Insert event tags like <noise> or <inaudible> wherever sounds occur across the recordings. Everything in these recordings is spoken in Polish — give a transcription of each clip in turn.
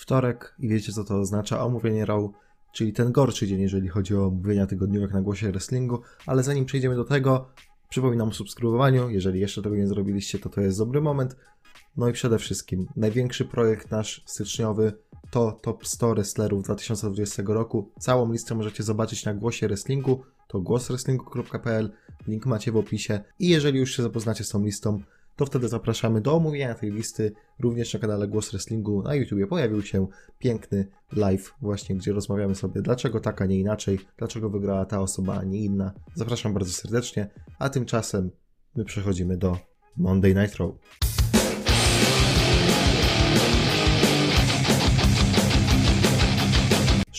wtorek i wiecie co to oznacza, omówienie RAW, czyli ten gorszy dzień, jeżeli chodzi o omówienia tygodniówek na głosie wrestlingu, ale zanim przejdziemy do tego, przypominam o subskrybowaniu, jeżeli jeszcze tego nie zrobiliście, to to jest dobry moment. No i przede wszystkim, największy projekt nasz styczniowy to Top 100 Wrestlerów 2020 roku. Całą listę możecie zobaczyć na głosie wrestlingu, to głoswrestlingu.pl, link macie w opisie. I jeżeli już się zapoznacie z tą listą, to wtedy zapraszamy do omówienia tej listy. Również na kanale Głos Wrestlingu na YouTubie pojawił się piękny live, właśnie gdzie rozmawiamy sobie, dlaczego tak, a nie inaczej, dlaczego wygrała ta osoba, a nie inna. Zapraszam bardzo serdecznie, a tymczasem my przechodzimy do Monday Night Raw.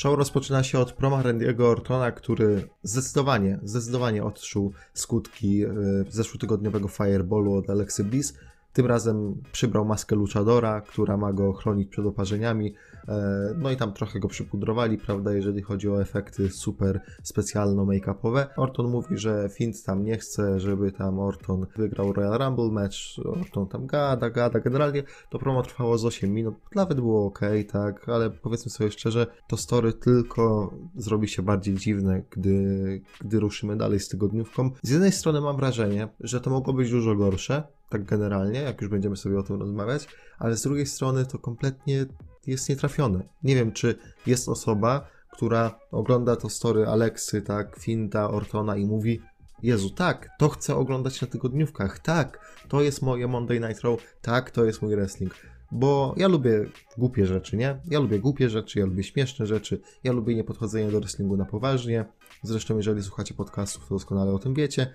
Show rozpoczyna się od proma Randy'ego Ortona, który zdecydowanie, zdecydowanie odczuł skutki e, zeszłotygodniowego fireballu od Alexy Bliss. Tym razem przybrał maskę Luchadora, która ma go chronić przed oparzeniami. E, no i tam trochę go przypudrowali, prawda, jeżeli chodzi o efekty super specjalno-make-upowe. Orton mówi, że Fint tam nie chce, żeby tam Orton wygrał Royal Rumble match. Orton tam gada, gada. Generalnie to promo trwało z 8 minut. Nawet było ok, tak, ale powiedzmy sobie szczerze, to story tylko zrobi się bardziej dziwne, gdy, gdy ruszymy dalej z tygodniówką. Z jednej strony mam wrażenie, że to mogło być dużo gorsze, tak generalnie, jak już będziemy sobie o tym rozmawiać, ale z drugiej strony to kompletnie jest nietrafione. Nie wiem, czy jest osoba, która ogląda to story Aleksy, tak, Finta, Ortona i mówi Jezu, tak, to chcę oglądać na tygodniówkach, tak, to jest moje Monday Night Raw, tak, to jest mój wrestling. Bo ja lubię głupie rzeczy, nie? Ja lubię głupie rzeczy, ja lubię śmieszne rzeczy, ja lubię niepodchodzenie do wrestlingu na poważnie. Zresztą, jeżeli słuchacie podcastów, to doskonale o tym wiecie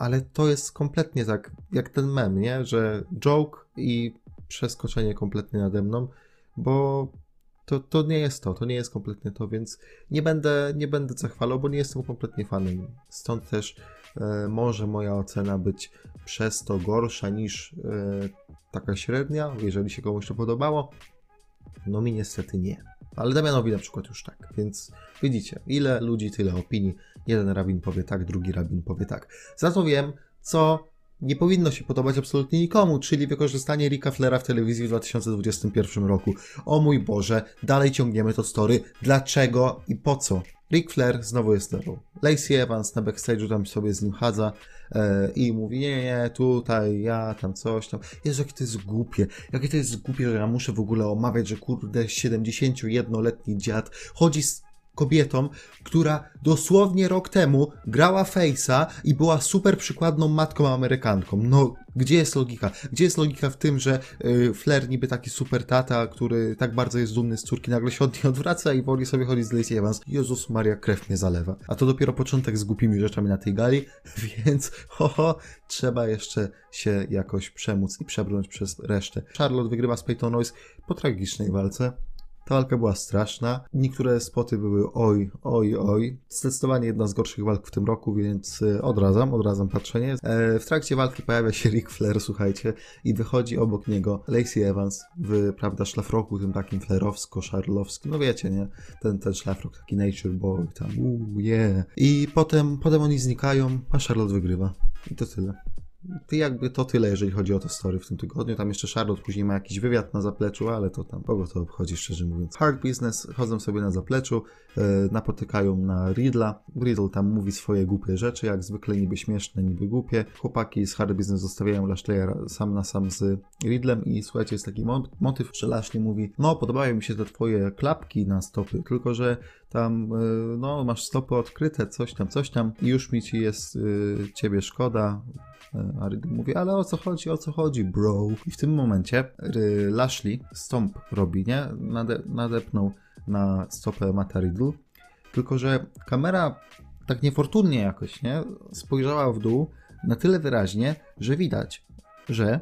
ale to jest kompletnie tak, jak ten mem, nie? Że joke i przeskoczenie kompletnie nade mną, bo to, to nie jest to, to nie jest kompletnie to, więc nie będę, nie będę zachwalał, bo nie jestem kompletnie fanem. Stąd też e, może moja ocena być przez to gorsza niż e, taka średnia, jeżeli się komuś to podobało. No mi niestety nie. Ale Damianowi na przykład już tak, więc widzicie, ile ludzi, tyle opinii. Jeden rabin powie tak, drugi rabin powie tak. Za to wiem, co nie powinno się podobać absolutnie nikomu, czyli wykorzystanie Ricka Flera w telewizji w 2021 roku. O mój Boże, dalej ciągniemy to story. Dlaczego i po co? Ric Flair znowu jest zero. Lacey Evans na backstage'u tam sobie z nim chadza e, i mówi, nie, nie, tutaj, ja, tam coś tam. Jezu, jakie to jest głupie. Jakie to jest głupie, że ja muszę w ogóle omawiać, że kurde, 71-letni dziad chodzi z kobietą, która dosłownie rok temu grała Face'a i była super przykładną matką amerykanką. No, gdzie jest logika? Gdzie jest logika w tym, że y, Flair niby taki super tata, który tak bardzo jest dumny z córki, nagle się od niej odwraca i woli sobie chodzić z Lacey Evans. Jezus Maria, krew mnie zalewa. A to dopiero początek z głupimi rzeczami na tej gali, <laughs> więc ho, ho trzeba jeszcze się jakoś przemóc i przebrnąć przez resztę. Charlotte wygrywa z Peyton Royce po tragicznej walce. Ta walka była straszna. Niektóre spoty były oj, oj, oj. Zdecydowanie jedna z gorszych walk w tym roku, więc e, odradzam, odradzam patrzenie. E, w trakcie walki pojawia się Ric Flair, słuchajcie, i wychodzi obok niego Lacey Evans w, prawda, szlafroku, tym takim flerowsko-szarlowskim. No wiecie, nie? Ten, ten szlafrok, taki nature boy, tam, uuu, yeah. I potem, potem oni znikają, a Charlotte wygrywa. I to tyle. To jakby to tyle, jeżeli chodzi o to story w tym tygodniu. Tam jeszcze Charlotte później ma jakiś wywiad na zapleczu, ale to tam kogo to obchodzi, szczerze mówiąc. Hard Business chodzą sobie na zapleczu, yy, napotykają na Riddla. Riddle tam mówi swoje głupie rzeczy, jak zwykle niby śmieszne, niby głupie. Chłopaki z Hard Business zostawiają Lashley'a sam na sam z Riddlem i słuchajcie, jest taki motyw, że Lashley mówi, no podobają mi się te twoje klapki na stopy, tylko że tam, yy, no masz stopy odkryte, coś tam, coś tam i już mi ci jest yy, ciebie szkoda, a Riddle mówi, ale o co chodzi, o co chodzi, bro? I w tym momencie Lashley stąp robi, nie? Nade, nadepnął na stopę Mata Riddle, tylko że kamera tak niefortunnie jakoś, nie? Spojrzała w dół na tyle wyraźnie, że widać, że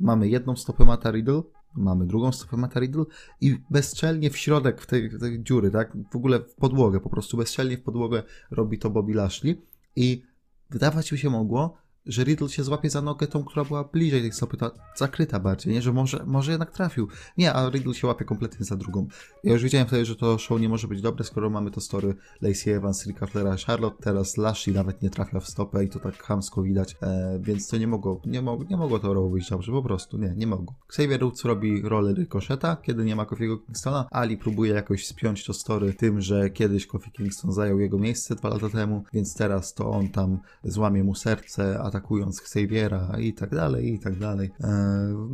mamy jedną stopę Mata Riddle, mamy drugą stopę Mata Riddle i bezczelnie w środek w tej, tej dziury, tak? W ogóle w podłogę, po prostu bezczelnie w podłogę robi to Bobby Lashley i wydawać by się mogło, że Riddle się złapie za nogę tą, która była bliżej tej stopy, ta zakryta bardziej, nie? Że może, może jednak trafił. Nie, a Riddle się łapie kompletnie za drugą. Ja już wiedziałem wtedy, że to show nie może być dobre, skoro mamy to story Lacey Evans, Ricka Flera, Charlotte, teraz Lashley nawet nie trafia w stopę i to tak chamsko widać, e, więc to nie mogło, nie, mogło, nie mogło to robić dobrze, po prostu, nie, nie mogło. Xavier Woods robi rolę Rykoszeta, kiedy nie ma Kofiego Kingstona, Ali próbuje jakoś spiąć to story tym, że kiedyś Kofi Kingston zajął jego miejsce dwa lata temu, więc teraz to on tam złamie mu serce, atakując Xaviera i tak dalej, i tak dalej. E,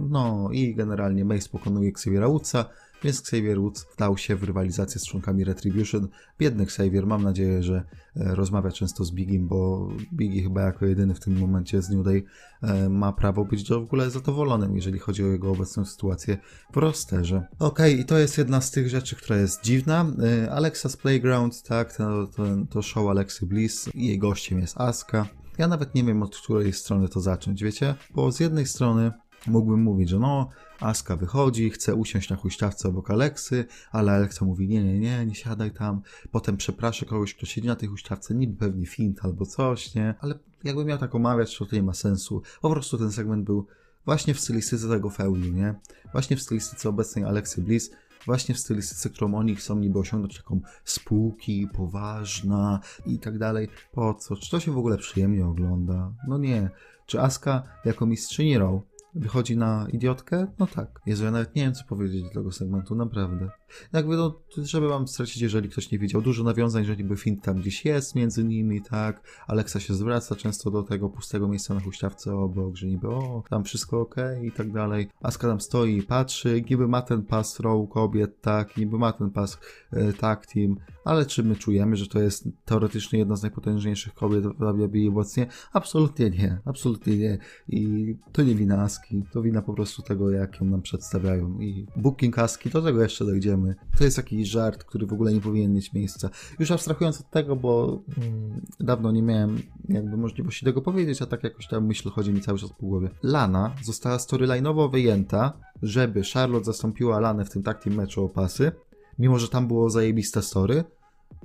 no i generalnie Mace pokonuje Xaviera Woodsa, więc Xavier Woods wdał się w rywalizację z członkami Retribution. Biedny Xavier, mam nadzieję, że e, rozmawia często z Bigim, bo Biggie chyba jako jedyny w tym momencie z New Day e, ma prawo być w ogóle zadowolonym, jeżeli chodzi o jego obecną sytuację w rosterze. Okej, okay, i to jest jedna z tych rzeczy, która jest dziwna. Alexa's Playground, tak, to, to, to show Alexy Bliss jej gościem jest Asuka. Ja nawet nie wiem, od której strony to zacząć, wiecie? Bo z jednej strony mógłbym mówić, że no, Aska wychodzi, chce usiąść na huśtawce obok Aleksy, ale Aleksa mówi, nie, nie, nie, nie siadaj tam. Potem przeprasza kogoś, kto siedzi na tej huśtawce, niby pewnie fint albo coś, nie? Ale jakbym miał tak omawiać, to to nie ma sensu. Po prostu ten segment był właśnie w stylistyce tego feudu, nie? Właśnie w stylistyce obecnej Aleksy Bliss, właśnie w stylistyce, którą oni chcą niby osiągnąć, taką spółki, poważna i tak dalej. Po co? Czy to się w ogóle przyjemnie ogląda? No nie. Czy Aska jako mistrzyni Raw wychodzi na idiotkę? No tak. Jezu, ja nawet nie wiem, co powiedzieć do tego segmentu, naprawdę. Jakby, no, żeby wam stracić, jeżeli ktoś nie widział, dużo nawiązań, że niby Fint tam gdzieś jest między nimi, tak. Alexa się zwraca często do tego pustego miejsca na huśtawce obok, że niby, o, tam wszystko ok i tak dalej. Aska tam stoi i patrzy, niby ma ten pas row kobiet, tak, niby ma ten pas e, tag team, ale czy my czujemy, że to jest teoretycznie jedna z najpotężniejszych kobiet w WWE obecnie? Absolutnie nie, absolutnie nie. I to nie wina Aski, to wina po prostu tego, jak ją nam przedstawiają. I booking Aski, do tego jeszcze dojdziemy. To jest jakiś żart, który w ogóle nie powinien mieć miejsca. Już abstrahując od tego, bo mm, dawno nie miałem jakby możliwości tego powiedzieć, a tak jakoś ta myśl chodzi mi cały czas po głowie. Lana została storyline'owo wyjęta, żeby Charlotte zastąpiła Lanę w tym takim meczu o pasy, mimo że tam było zajebiste story.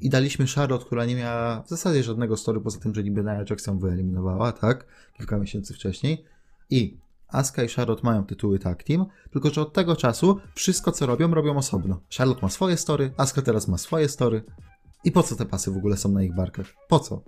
I daliśmy Charlotte, która nie miała w zasadzie żadnego story, poza tym, że niby Nia ją wyeliminowała, tak? Kilka miesięcy wcześniej. I Asuka i Charlotte mają tytuły tag team, tylko że od tego czasu wszystko co robią, robią osobno. Charlotte ma swoje story, Asuka teraz ma swoje story. I po co te pasy w ogóle są na ich barkach? Po co?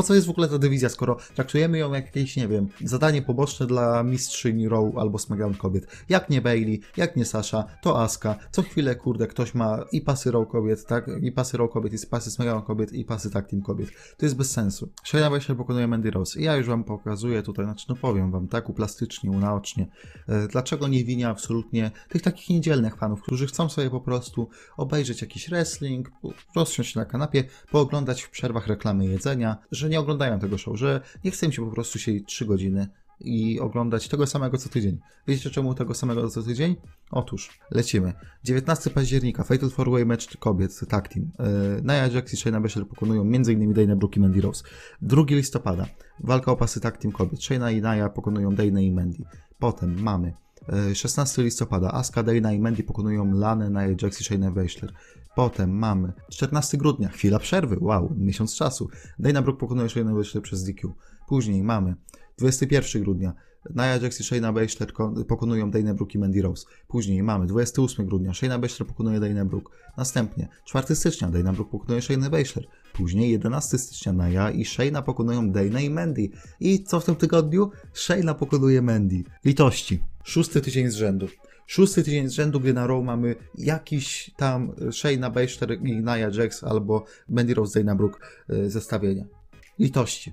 Po co jest w ogóle ta dywizja, skoro traktujemy ją jak jakieś, nie wiem, zadanie poboczne dla mistrzyni Raw albo SmackDown kobiet. Jak nie Bailey, jak nie Sasha, to Aska. Co chwilę, kurde, ktoś ma i pasy Raw kobiet, tak? I pasy Raw kobiet, i pasy SmackDown kobiet, i pasy Tag Team kobiet. To jest bez sensu. Shayna Baszler pokonuje Mandy Rose. I ja już wam pokazuję tutaj, znaczy no powiem wam, tak, uplastycznie, unaocznie, e, dlaczego nie winię absolutnie tych takich niedzielnych fanów, którzy chcą sobie po prostu obejrzeć jakiś wrestling, rozsiąść się na kanapie, pooglądać w przerwach reklamy jedzenia, że nie oglądają tego show, że nie chcę im się po prostu siedzieć 3 godziny i oglądać tego samego co tydzień. Wiecie czemu tego samego co tydzień? Otóż, lecimy. 19 października, Fatal 4-Way Match kobiet, tag team. Yy, Nia Jax i Shayna Baszler pokonują m.in. Dana Brooke i Mandy Rose. 2 listopada, walka o pasy tag team kobiet. Shayna i Nia pokonują Dana i Mandy. Potem mamy 16 listopada, Asuka, Dana i Mandy pokonują Lanę, Nia Jax i Shayna Baszler. Potem mamy 14 grudnia, chwila przerwy, wow, miesiąc czasu. Dana Brooke pokonuje Shayna Baszler przez DQ. Później mamy 21 grudnia, Nia Jax i Shayna Baszler pokonują Dana Brooke i Mandy Rose. Później mamy 28 grudnia, Shayna Baszler pokonuje Dana Brooke. Następnie 4 stycznia Dana Brooke pokonuje Shayna Baszler. Później 11 stycznia Nia i Shayna pokonują Dana i Mandy. I co w tym tygodniu? Shayna pokonuje Mandy. Litości. Szósty tydzień z rzędu szósty tydzień z rzędu, gdy na Raw mamy jakiś tam Shayna Baszler i Nia Jax albo Mandy Rose, Dana Brooke zestawienia. Litości.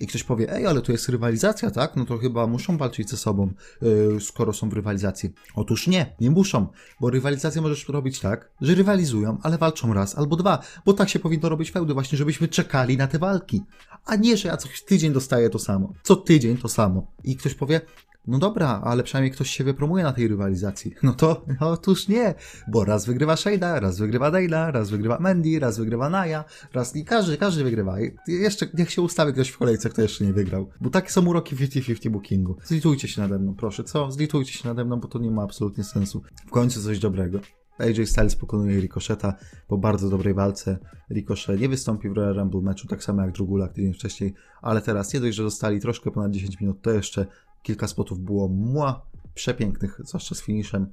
I ktoś powie, ej, ale tu jest rywalizacja, tak? No to chyba muszą walczyć ze sobą, yy, skoro są w rywalizacji. Otóż nie, nie muszą, bo rywalizację możesz robić tak, że rywalizują, ale walczą raz albo dwa, bo tak się powinno robić feudy właśnie, żebyśmy czekali na te walki. A nie, że ja co tydzień dostaję to samo. Co tydzień to samo. I ktoś powie, no dobra, ale przynajmniej ktoś się wypromuje na tej rywalizacji. <laughs> No to otóż nie, bo raz wygrywa Shayda, raz wygrywa Dayla, raz wygrywa Mandy, raz wygrywa Naya, raz i każdy, każdy wygrywa. I jeszcze niech się ustawi ktoś w kolejce, kto jeszcze nie wygrał. Bo takie są uroki 50-50 bookingu. Zlitujcie się nade mną, proszę, co? Zlitujcie się nade mną, bo to nie ma absolutnie sensu. W końcu coś dobrego. AJ Styles pokonuje Ricocheta po bardzo dobrej walce. Ricochet nie wystąpi w Royal Rumble meczu, tak samo jak Drugula tydzień wcześniej, ale teraz nie dość, że dostali troszkę ponad 10 minut, to jeszcze kilka spotów było mła, przepięknych, zwłaszcza z finiszem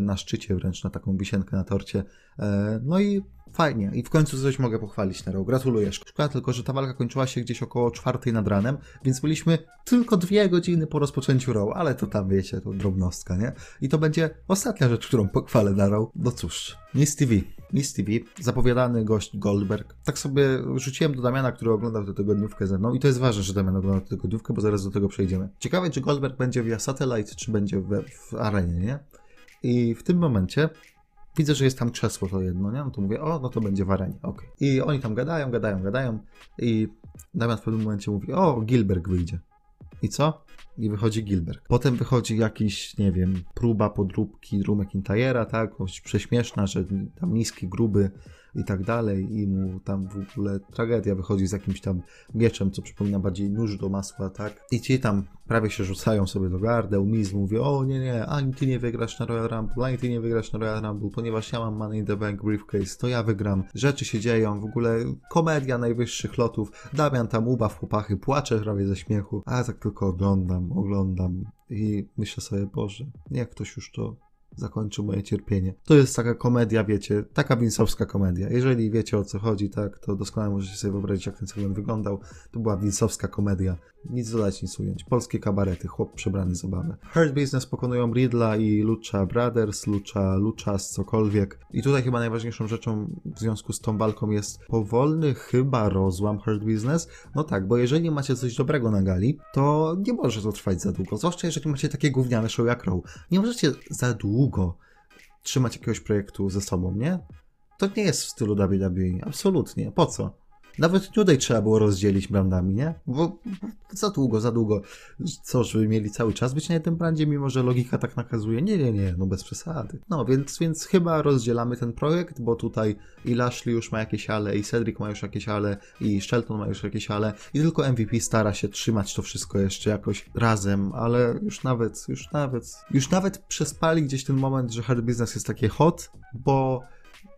na szczycie wręcz, na taką wisienkę na torcie. E, no i fajnie. I w końcu coś mogę pochwalić Nero. Gratuluję. Szkoda tylko, że ta walka kończyła się gdzieś około czwartej nad ranem, więc byliśmy tylko dwie godziny po rozpoczęciu Raw, ale to tam wiecie, to drobnostka, nie? I to będzie ostatnia rzecz, którą pochwalę na Raw. No cóż, Miss TV. Miss TV, zapowiadany gość Goldberg. Tak sobie rzuciłem do Damiana, który oglądał tę tygodniówkę ze mną i to jest ważne, że Damian oglądał tę tygodniówkę, bo zaraz do tego przejdziemy. Ciekawe, czy Goldberg będzie via Satellite, czy będzie we, w arenie, nie? I w tym momencie widzę, że jest tam krzesło to jedno, nie? No to mówię, o, no to będzie w arenie, okej. Okay. I oni tam gadają, gadają, gadają i Damian w pewnym momencie mówi, o, Gilberg wyjdzie. I co? I wychodzi Gilbert. Potem wychodzi jakiś, nie wiem, próba podróbki Drew McIntyre'a, tak? Prześmieszna, że tam niski, gruby, i tak dalej i mu tam w ogóle tragedia wychodzi z jakimś tam mieczem, co przypomina bardziej nóż do masła, tak? I ci tam prawie się rzucają sobie do gardeł, Miz mówi, o nie, nie, ani ty nie wygrasz na Royal Rumble, ani ty nie wygrasz na Royal Rumble, ponieważ ja mam Money in the Bank briefcase, to ja wygram. Rzeczy się dzieją, w ogóle komedia najwyższych lotów. Damian tam ubaw chłopachy, płacze prawie ze śmiechu, a ja tak tylko oglądam, oglądam i myślę sobie, Boże, jak ktoś już to zakończył moje cierpienie. To jest taka komedia, wiecie, taka winsowska komedia. Jeżeli wiecie o co chodzi, tak, to doskonale możecie sobie wyobrazić, jak ten segment wyglądał. To była winsowska komedia. Nic dodać, nic ująć. Polskie kabarety, chłop przebrany z obawy. Hurt Business pokonują Riddla i Lucha Brothers, Lucha, Luchas, cokolwiek. I tutaj chyba najważniejszą rzeczą w związku z tą walką jest powolny chyba rozłam Hurt Business. No tak, bo jeżeli macie coś dobrego na gali, to nie może to trwać za długo. Zwłaszcza jeżeli macie takie gówniane show jak Raw. Nie możecie za długo trzymać jakiegoś projektu ze sobą, nie? To nie jest w stylu WWE. Absolutnie. Po co? Nawet tutaj trzeba było rozdzielić brandami, nie? Bo za długo, za długo. Co, żeby mieli cały czas być na jednym brandzie, mimo że logika tak nakazuje? Nie, nie, nie, no bez przesady. No, więc, więc chyba rozdzielamy ten projekt, bo tutaj i Lashley już ma jakieś ale, i Cedric ma już jakieś ale, i Shelton ma już jakieś ale, i tylko MVP stara się trzymać to wszystko jeszcze jakoś razem, ale już nawet, już nawet, już nawet przespali gdzieś ten moment, że hard business jest takie hot, bo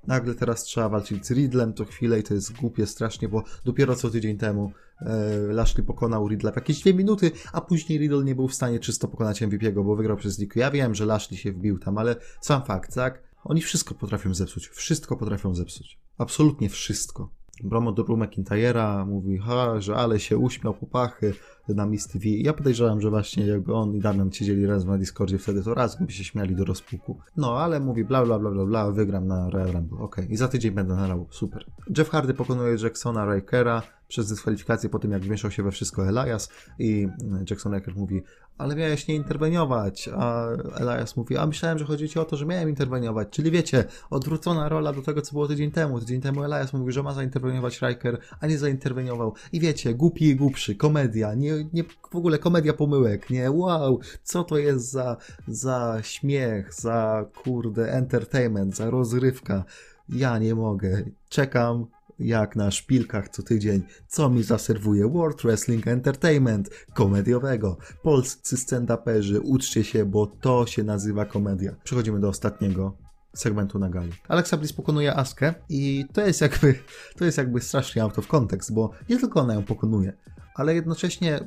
nagle teraz trzeba walczyć z Riddlem to chwilę i to jest głupie strasznie, bo dopiero co tydzień temu e, Lashley pokonał Riddla w jakieś dwie minuty, a później Riddle nie był w stanie czysto pokonać MVP'ego, bo wygrał przez Niku. Ja wiem, że Lashley się wbił tam, ale sam fakt, tak? Oni wszystko potrafią zepsuć. Wszystko potrafią zepsuć. Absolutnie wszystko. Bromo do McIntyre'a mówi, ha, że ale się uśmiał popachy na Miss TV. Ja podejrzewam, że właśnie jakby on i Damian siedzieli razem na Discordzie wtedy, to razem by się śmiali do rozpuku. No, ale mówi bla bla bla bla bla, wygram na Royal Rumble. Okej, okay. i za tydzień będę na Raw. Super. Jeff Hardy pokonuje Jacksona Rikera przez dyskwalifikację po tym, jak wmieszał się we wszystko Elias i Jackson Riker mówi, ale miałeś nie interweniować, a Elias mówi, a myślałem, że chodzi ci o to, że miałem interweniować, czyli wiecie, odwrócona rola do tego, co było tydzień temu. Tydzień temu Elias mówił, że ma zainterweniować Riker, a nie zainterweniował. I wiecie, głupi i głupszy, komedia, nie, nie, w ogóle komedia pomyłek, nie, wow, co to jest za, za śmiech, za kurde entertainment, za rozrywka. Ja nie mogę. Czekam jak na szpilkach co tydzień, co mi zaserwuje World Wrestling Entertainment, komediowego. Polscy stand-uperzy, uczcie się, bo to się nazywa komedia. Przechodzimy do ostatniego segmentu na gali. Alexa Bliss pokonuje Askę i to jest jakby, to jest jakby strasznie out of context, bo nie tylko ona ją pokonuje, ale jednocześnie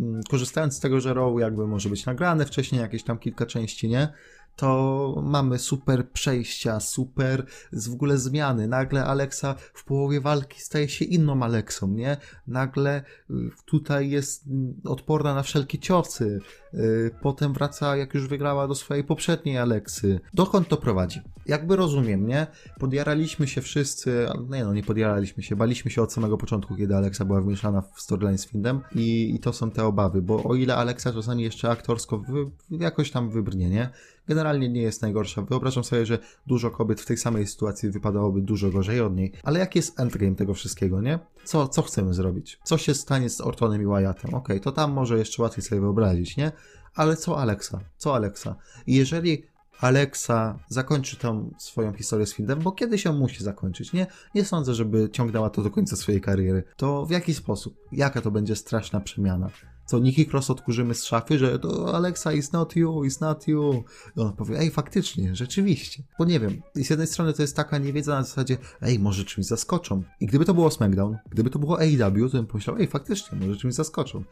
mm, korzystając z tego, że Raw jakby może być nagrane wcześniej, jakieś tam kilka części, nie? To mamy super przejścia, super w ogóle zmiany. Nagle Alexa w połowie walki staje się inną Aleksą, nie? Nagle y, tutaj jest mm, odporna na wszelkie ciosy. Y, potem wraca, jak już wygrała do swojej poprzedniej Aleksy. Dokąd to prowadzi? Jakby rozumiem, nie? Podjaraliśmy się wszyscy, nie no, nie podjaraliśmy się, baliśmy się od samego początku, kiedy Alexa była wmieszana w storyline z Findem i, i to są te obawy, bo o ile Alexa czasami jeszcze aktorsko wy, jakoś tam wybrnie, nie? Generalnie nie jest najgorsza. Wyobrażam sobie, że dużo kobiet w tej samej sytuacji wypadałoby dużo gorzej od niej. Ale jaki jest endgame tego wszystkiego, nie? Co, co chcemy zrobić? Co się stanie z Ortonem i Wyattem? Okej, okay, to tam może jeszcze łatwiej sobie wyobrazić, nie? Ale co Alexa? Co Alexa? Jeżeli Alexa zakończy tą swoją historię z Findem, bo kiedyś ją musi zakończyć, nie? Nie sądzę, żeby ciągnęła to do końca swojej kariery. To w jaki sposób? Jaka to będzie straszna przemiana? Co, Nikki Cross odkurzymy z szafy, że to Alexa, it's not you, it's not you. I ona powie, ej, faktycznie, rzeczywiście. Bo nie wiem, z jednej strony to jest taka niewiedza na zasadzie, ej, może czymś zaskoczą. I gdyby to było SmackDown, gdyby to było AEW, to bym pomyślał, ej, faktycznie, może czymś zaskoczą.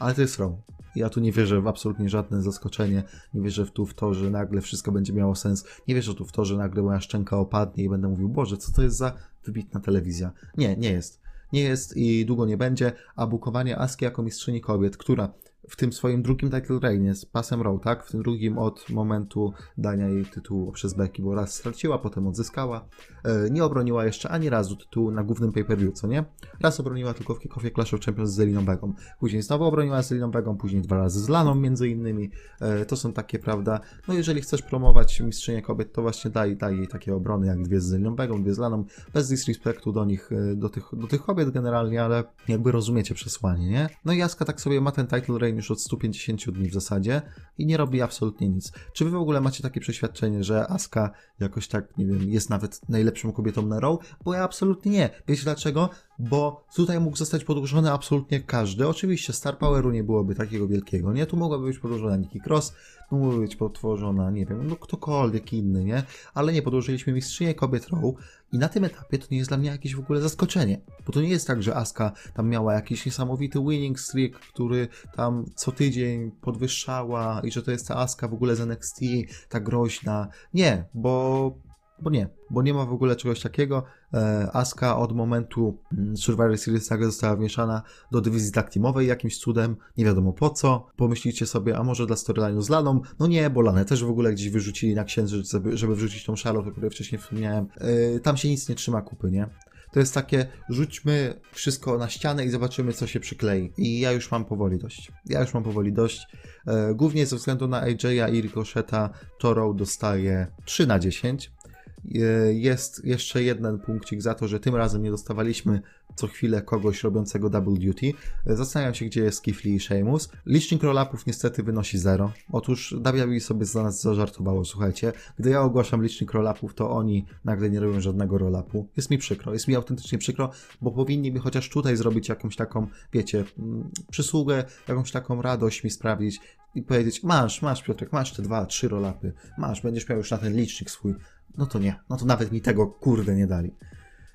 Ale to jest Raw. Ja tu nie wierzę w absolutnie żadne zaskoczenie. Nie wierzę w tu w to, że nagle wszystko będzie miało sens. Nie wierzę tu w to, że nagle moja szczęka opadnie i będę mówił, Boże, co to jest za wybitna telewizja. Nie, nie jest. Nie jest i długo nie będzie, a bukowanie Aski jako mistrzyni kobiet, która w tym swoim drugim title reignie z pasem Row, tak? W tym drugim od momentu dania jej tytułu przez Becky, bo raz straciła, potem odzyskała. E, nie obroniła jeszcze ani razu tytułu na głównym pay-per-view, co nie? Raz obroniła tylko w Kickoffie Clash of Champions z Zeliną Begą. Później znowu obroniła z Zeliną Begą, później dwa razy z Laną między innymi. E, to są takie, prawda? No jeżeli chcesz promować mistrzynię kobiet, to właśnie daj, daj jej takie obrony jak dwie z Zeliną Begą, dwie z Laną, bez disrespektu do nich, e, do tych, do tych kobiet generalnie, ale jakby rozumiecie przesłanie, nie? No i Jaska tak sobie ma ten title reign już od 150 dni w zasadzie i nie robi absolutnie nic. Czy wy w ogóle macie takie przeświadczenie, że Aska jakoś tak, nie wiem, jest nawet najlepszą kobietą na Raw? Bo ja absolutnie nie. Wiecie dlaczego? Bo tutaj mógł zostać podłużony absolutnie każdy. Oczywiście Star Poweru nie byłoby takiego wielkiego, nie? Tu mogłaby być podłożona Nikki Cross, tu mogłaby być potworzona, nie wiem, no ktokolwiek inny, nie? Ale nie, podłożyliśmy mistrzynię kobiet Raw i na tym etapie to nie jest dla mnie jakieś w ogóle zaskoczenie. Bo to nie jest tak, że Aska tam miała jakiś niesamowity winning streak, który tam co tydzień podwyższała i że to jest ta Aska w ogóle z NXT, ta groźna. Nie, bo bo nie, bo nie ma w ogóle czegoś takiego. E, Aska od momentu mm, Survivor Series nagle została wmieszana do dywizji tak teamowej jakimś cudem, nie wiadomo po co. Pomyślicie sobie, a może dla storyline'u z Laną? No nie, bo Lanę też w ogóle gdzieś wyrzucili na księżyc, żeby, wrzucić tą szalę, o której wcześniej wspomniałem. E, tam się nic nie trzyma kupy, nie? To jest takie, rzućmy wszystko na ścianę i zobaczymy, co się przyklei. I ja już mam powoli dość. Ja już mam powoli dość. E, głównie ze względu na AJ'a i Ricocheta, Toro dostaje 3 na 10. Jest jeszcze jeden punkcik za to, że tym razem nie dostawaliśmy co chwilę kogoś robiącego double duty. Zastanawiam się, gdzie jest Kifli i Sheamus. Licznik rollupów niestety wynosi 0. Otóż WWE sobie za nas zażartowało, słuchajcie. Gdy ja ogłaszam licznik rollupów, to oni nagle nie robią żadnego rollupu. Jest mi przykro, jest mi autentycznie przykro, bo powinni by chociaż tutaj zrobić jakąś taką, wiecie, mm, przysługę, jakąś taką radość mi sprawić i powiedzieć, masz, masz Piotrek, masz te dwa, trzy rolapy, masz, będziesz miał już na ten licznik swój. No to nie, no to nawet mi tego kurde nie dali.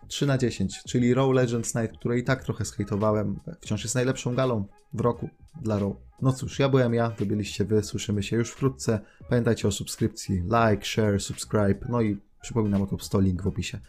3 na 10, czyli Raw Legends Night, której i tak trochę skejtowałem, wciąż jest najlepszą galą w roku dla Raw. No cóż, ja byłem ja, wy byliście wy, słyszymy się już wkrótce. Pamiętajcie o subskrypcji, like, share, subscribe, no i przypominam o top 100 link w opisie.